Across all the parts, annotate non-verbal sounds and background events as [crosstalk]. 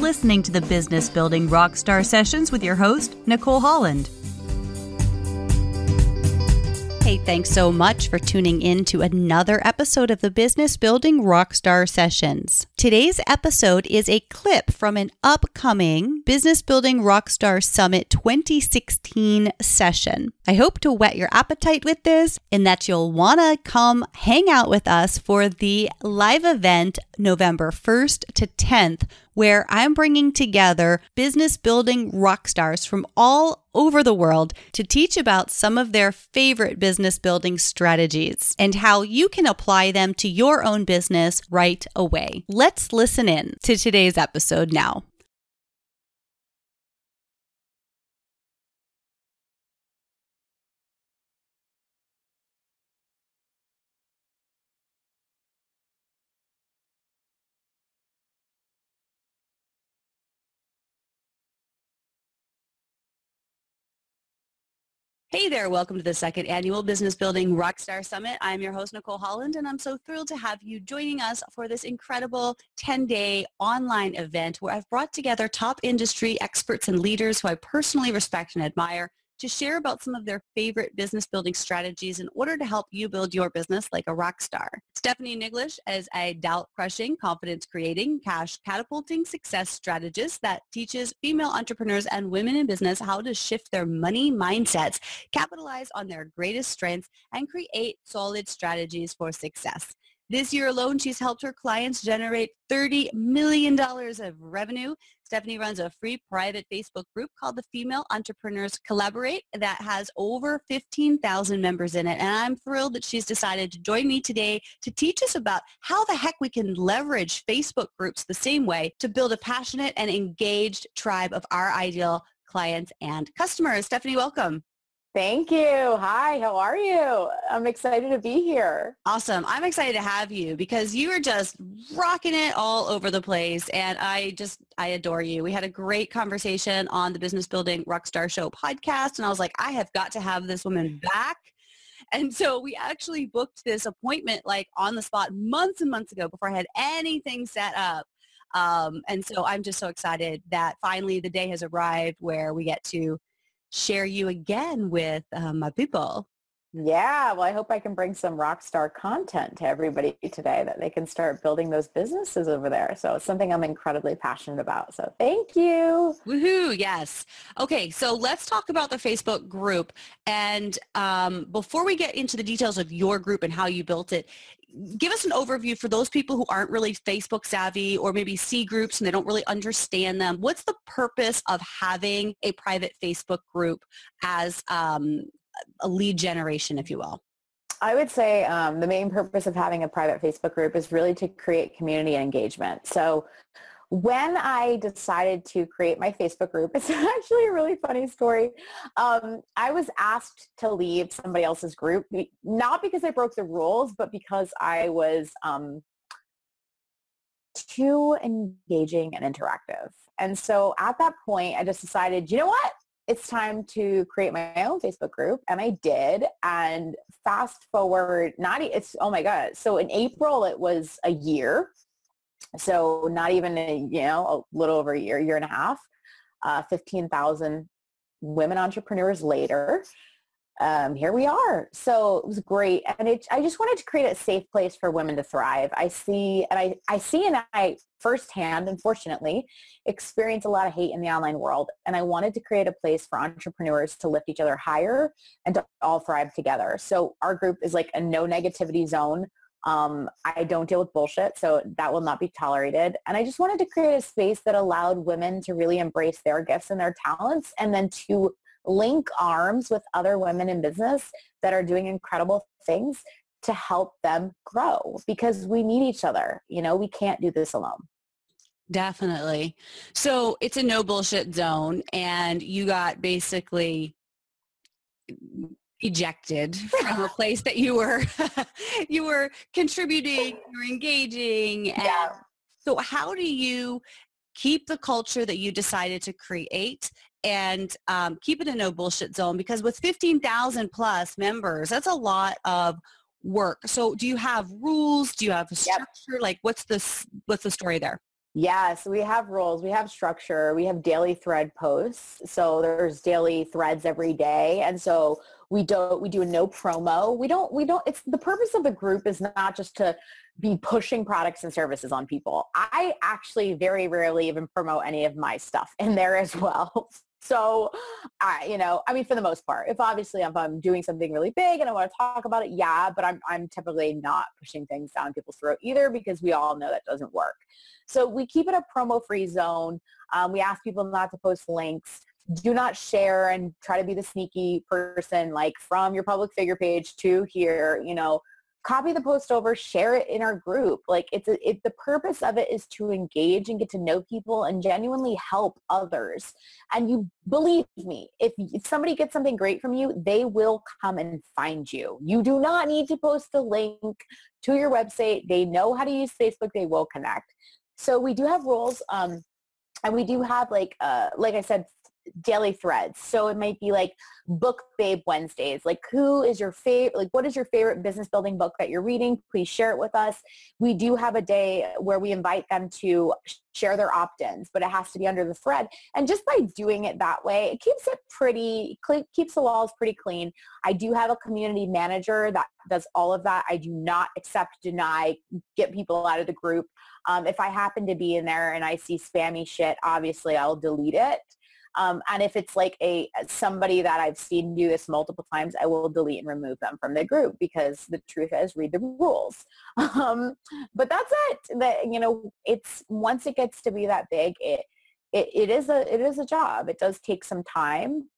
listening to the Business Building Rockstar Sessions with your host, Nicole Holland. Hey, thanks so much for tuning in to another episode of the Business Building Rockstar Sessions. Today's episode is a clip from an upcoming Business Building Rockstar Summit 2016 session. I hope to whet your appetite with this and that you'll want to come hang out with us for the live event November 1st to 10th where I'm bringing together business building rock stars from all over the world to teach about some of their favorite business building strategies and how you can apply them to your own business right away. Let's listen in to today's episode now. Hey there, welcome to the second annual Business Building Rockstar Summit. I'm your host, Nicole Holland, and I'm so thrilled to have you joining us for this incredible 10-day online event where I've brought together top industry experts and leaders who I personally respect and admire to share about some of their favorite business building strategies in order to help you build your business like a rock star. Stephanie Nickolich is a doubt-crushing, confidence-creating, cash catapulting success strategist that teaches female entrepreneurs and women in business how to shift their money mindsets, capitalize on their greatest strengths, and create solid strategies for success. This year alone, she's helped her clients generate $30 million of revenue. Stephanie runs a free private Facebook group called the Female Entrepreneurs Collaborate that has over 15,000 members in it. And I'm thrilled that she's decided to join me today to teach us about how the heck we can leverage Facebook groups the same way to build a passionate and engaged tribe of our ideal clients and customers. Stephanie, welcome. Thank you. Hi, how are you? I'm excited to be here. Awesome. I'm excited to have you because you are just rocking it all over the place. And I just, I adore you. We had a great conversation on the Business Building Rockstar Show podcast. And I was like, I have got to have this woman back. And so we actually booked this appointment like on the spot months and months ago before I had anything set up. Um, and so I'm just so excited that finally the day has arrived where we get to share you again with uh, my people. Yeah, well, I hope I can bring some rock star content to everybody today that they can start building those businesses over there. So it's something I'm incredibly passionate about. So thank you. Woohoo, yes. Okay, so let's talk about the Facebook group. And um, before we get into the details of your group and how you built it, give us an overview for those people who aren't really Facebook savvy or maybe see groups and they don't really understand them. What's the purpose of having a private Facebook group as um, a lead generation, if you will? I would say um, the main purpose of having a private Facebook group is really to create community engagement. So when I decided to create my Facebook group, [laughs] it's actually a really funny story. Um, I was asked to leave somebody else's group, not because I broke the rules, but because I was um, too engaging and interactive. And so at that point, I just decided, you know what? It's time to create my own Facebook group. And I did. And fast forward, not, it's, oh my God. So in April, it was a year so not even, a, you know, a little over a year, year and a half, uh, 15,000 women entrepreneurs later, um, here we are. So it was great. And it, I just wanted to create a safe place for women to thrive. I see, and I, I see and I firsthand, unfortunately, experience a lot of hate in the online world. And I wanted to create a place for entrepreneurs to lift each other higher and to all thrive together. So our group is like a no negativity zone um, I don't deal with bullshit, so that will not be tolerated. And I just wanted to create a space that allowed women to really embrace their gifts and their talents and then to link arms with other women in business that are doing incredible things to help them grow because we need each other. You know, we can't do this alone. Definitely. So it's a no bullshit zone and you got basically ejected [laughs] from a place that you were [laughs] you were contributing you were engaging yeah. so how do you keep the culture that you decided to create and um, keep it a no bullshit zone? Because with 15,000 plus members that's a lot of work. So do you have rules? Do you have a structure? Yep. like what's this what's the story there Yes, we have rules. We have structure. We have daily thread posts. So there's daily threads every day. And so we don't we do a no promo. We don't we don't it's the purpose of the group is not just to be pushing products and services on people. I actually very rarely even promote any of my stuff in there as well. [laughs] So, I, you know, I mean, for the most part, if obviously if I'm doing something really big and I want to talk about it, yeah, but I'm, I'm typically not pushing things down people's throat either because we all know that doesn't work. So we keep it a promo-free zone. Um, we ask people not to post links. Do not share and try to be the sneaky person like from your public figure page to here, you know, copy the post over, share it in our group. Like it's a, it, the purpose of it is to engage and get to know people and genuinely help others. And you believe me, if, if somebody gets something great from you, they will come and find you. You do not need to post the link to your website. They know how to use Facebook. They will connect. So we do have rules. Um, and we do have like uh, like I said, daily threads. So it might be like book babe Wednesdays. Like who is your favorite, like what is your favorite business building book that you're reading? Please share it with us. We do have a day where we invite them to share their opt-ins, but it has to be under the thread. And just by doing it that way, it keeps it pretty, keeps the walls pretty clean. I do have a community manager that does all of that. I do not accept, deny, get people out of the group. Um, if I happen to be in there and I see spammy shit, obviously I'll delete it. Um, and if it's like a somebody that I've seen do this multiple times, I will delete and remove them from the group because the truth is read the rules. [laughs] Um, but that's it. That you know, it's once it gets to be that big, it it, it is a it is a job. It does take some time,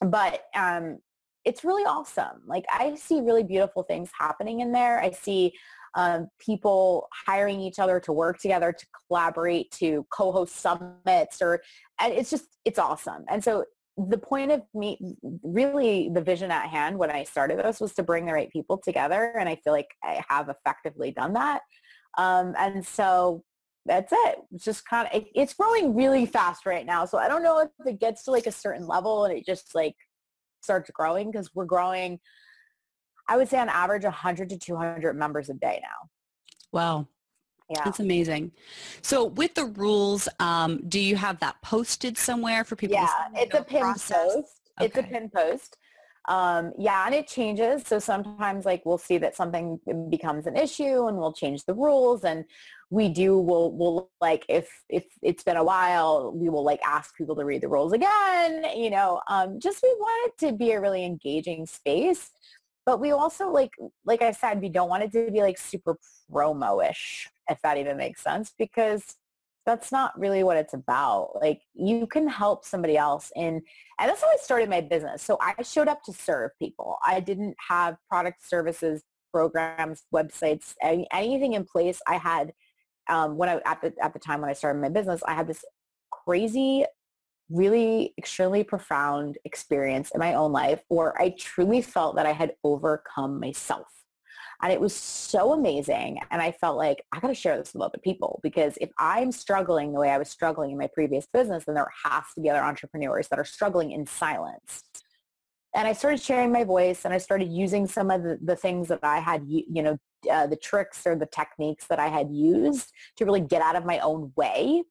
but um, it's really awesome. Like I see really beautiful things happening in there. I see um, people hiring each other to work together, to collaborate, to co-host summits, or and it's just it's awesome. And so the point of me, really the vision at hand when I started this was to bring the right people together, and I feel like I have effectively done that. Um, and so that's it. It's just kind of, it, it's growing really fast right now. So I don't know if it gets to like a certain level and it just like starts growing because we're growing I would say on average 100 to 200 members a day now. Wow. Yeah. That's amazing. So with the rules, um, do you have that posted somewhere for people yeah, it's a pin process? post. Okay. It's a pin post. Um, yeah, and it changes. So sometimes like we'll see that something becomes an issue and we'll change the rules and we do we'll we'll like if if it's been a while we will like ask people to read the rules again you know um, just we want it to be a really engaging space but we also like like i said we don't want it to be like super promo-ish if that even makes sense because that's not really what it's about. Like you can help somebody else in and that's how i started my business. So i showed up to serve people. I didn't have product services programs websites any, anything in place. I had um, when i at the, at the time when i started my business i had this crazy really extremely profound experience in my own life where I truly felt that I had overcome myself. And it was so amazing. And I felt like I got to share this with other people because if I'm struggling the way I was struggling in my previous business, then there has to be other entrepreneurs that are struggling in silence. And I started sharing my voice and I started using some of the, the things that I had, you know, uh, the tricks or the techniques that I had used to really get out of my own way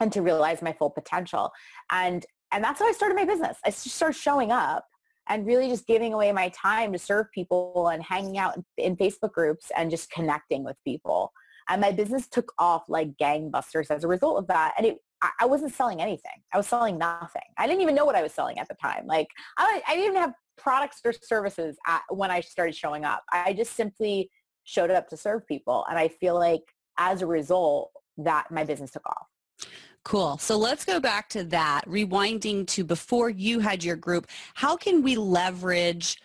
and to realize my full potential. And and that's how I started my business. I just started showing up and really just giving away my time to serve people and hanging out in, in Facebook groups and just connecting with people. And my business took off like gangbusters as a result of that. And it, I wasn't selling anything. I was selling nothing. I didn't even know what I was selling at the time. Like I, I didn't even have products or services at, when I started showing up. I just simply showed up to serve people. And I feel like as a result that my business took off. Cool. So let's go back to that, rewinding to before you had your group. How can we leverage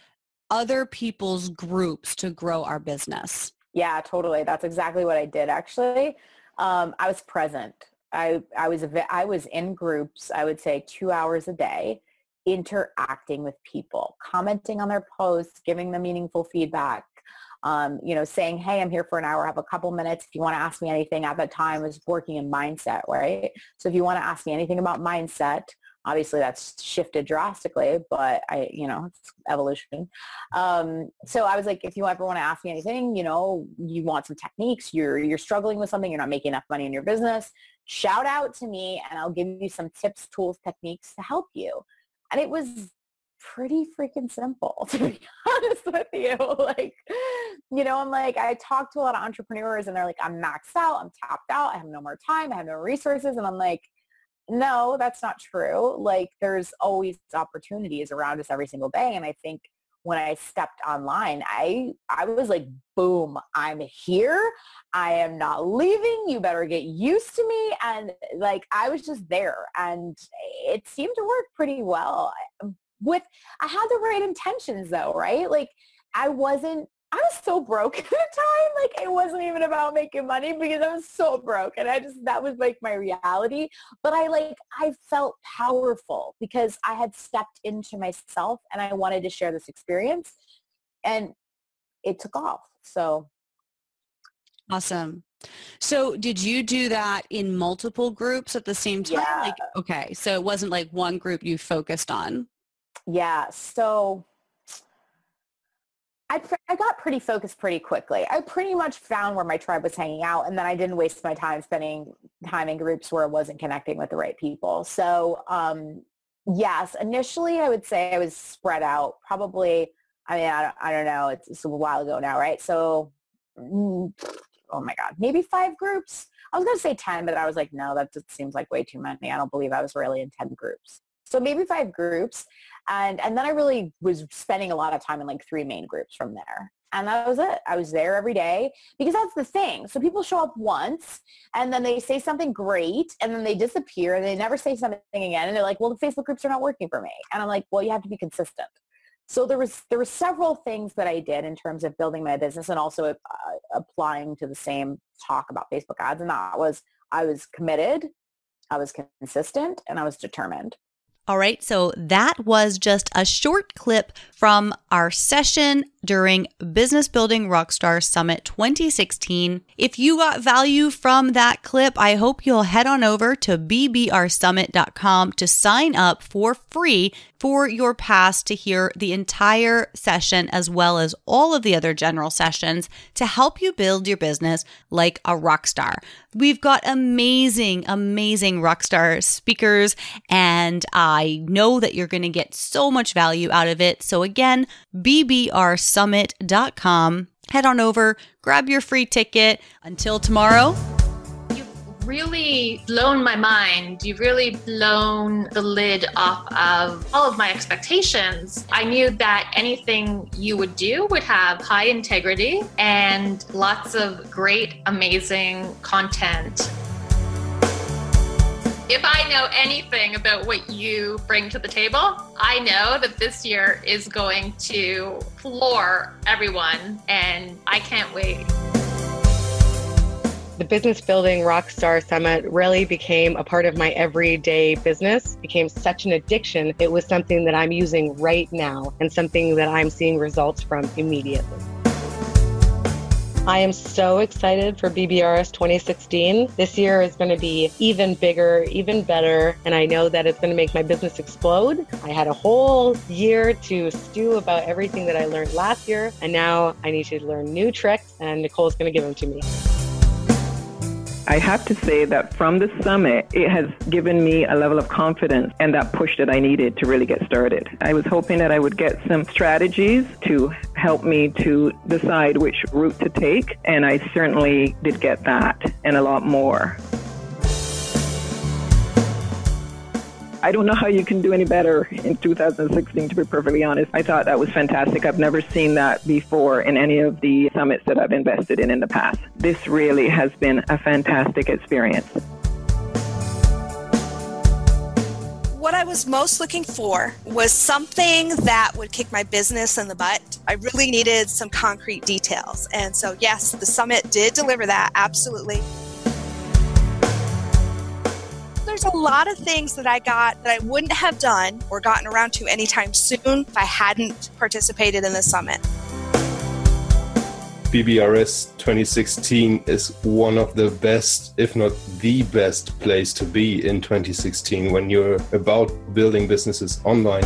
other people's groups to grow our business? Yeah, totally. That's exactly what I did actually. Um, I was present. I, I was I was in groups, I would say two hours a day, interacting with people, commenting on their posts, giving them meaningful feedback, um, you know, saying, hey, I'm here for an hour, I have a couple minutes. If you want to ask me anything at that time, I was working in mindset, right? So if you want to ask me anything about mindset, obviously that's shifted drastically, but I, you know, it's evolution. Um, so I was like, if you ever want to ask me anything, you know, you want some techniques, you're, you're struggling with something, you're not making enough money in your business, shout out to me and I'll give you some tips, tools, techniques to help you. And it was pretty freaking simple [laughs] to be honest with you. Like, you know, I'm like, I talk to a lot of entrepreneurs and they're like, I'm maxed out, I'm tapped out, I have no more time, I have no resources. And I'm like, no, that's not true. Like there's always opportunities around us every single day. And I think when I stepped online, I I was like, boom, I'm here. I am not leaving. You better get used to me. And like I was just there and it seemed to work pretty well. With I had the right intentions though, right? Like I wasn't I was so broke [laughs] at the time. Like it wasn't even about making money because I was so broke. And I just, that was like my reality. But I like, I felt powerful because I had stepped into myself and I wanted to share this experience and it took off. So. Awesome. So did you do that in multiple groups at the same time? Yeah. Like, okay. So it wasn't like one group you focused on. Yeah. So I, I got pretty focused pretty quickly. I pretty much found where my tribe was hanging out and then I didn't waste my time spending time in groups where I wasn't connecting with the right people. So um, yes, initially I would say I was spread out probably, I mean, I don't, I don't know, it's, it's a while ago now, right? So, mm, oh my God, maybe five groups. I was going to say 10, but I was like, no, that just seems like way too many. I don't believe I was really in 10 groups. So maybe five groups. And, and then I really was spending a lot of time in like three main groups from there. And that was it. I was there every day because that's the thing. So people show up once and then they say something great and then they disappear and they never say something again. And they're like, well, the Facebook groups are not working for me. And I'm like, well, you have to be consistent. So there was there were several things that I did in terms of building my business and also uh, applying to the same talk about Facebook ads. And that was I was committed, I was consistent, and I was determined. All right, so that was just a short clip from our session during Business Building Rockstar Summit 2016. If you got value from that clip, I hope you'll head on over to bbrsummit.com to sign up for free for your pass to hear the entire session as well as all of the other general sessions to help you build your business like a rock star. We've got amazing, amazing rock star speakers, and I know that you're going to get so much value out of it. So, again, bbrsummit.com. Head on over, grab your free ticket. Until tomorrow, really blown my mind. You've really blown the lid off of all of my expectations. I knew that anything you would do would have high integrity and lots of great, amazing content. If I know anything about what you bring to the table, I know that this year is going to floor everyone, and I can't wait the business building rockstar summit really became a part of my everyday business became such an addiction it was something that i'm using right now and something that i'm seeing results from immediately I am so excited for BBRS 2016. This year is going to be even bigger, even better, and I know that it's going to make my business explode. I had a whole year to stew about everything that I learned last year, and now I need to learn new tricks, and Nicole's going to give them to me. I have to say that from the summit, it has given me a level of confidence and that push that I needed to really get started. I was hoping that I would get some strategies to help me to decide which route to take, and I certainly did get that and a lot more. I don't know how you can do any better in 2016, to be perfectly honest. I thought that was fantastic. I've never seen that before in any of the summits that I've invested in in the past. This really has been a fantastic experience. what I was most looking for was something that would kick my business in the butt. I really needed some concrete details. And so, yes, the summit did deliver that, absolutely there's a lot of things that I got that I wouldn't have done or gotten around to anytime soon if I hadn't participated in the summit. BBRS 2016 is one of the best, if not the best, place to be in 2016 when you're about building businesses online.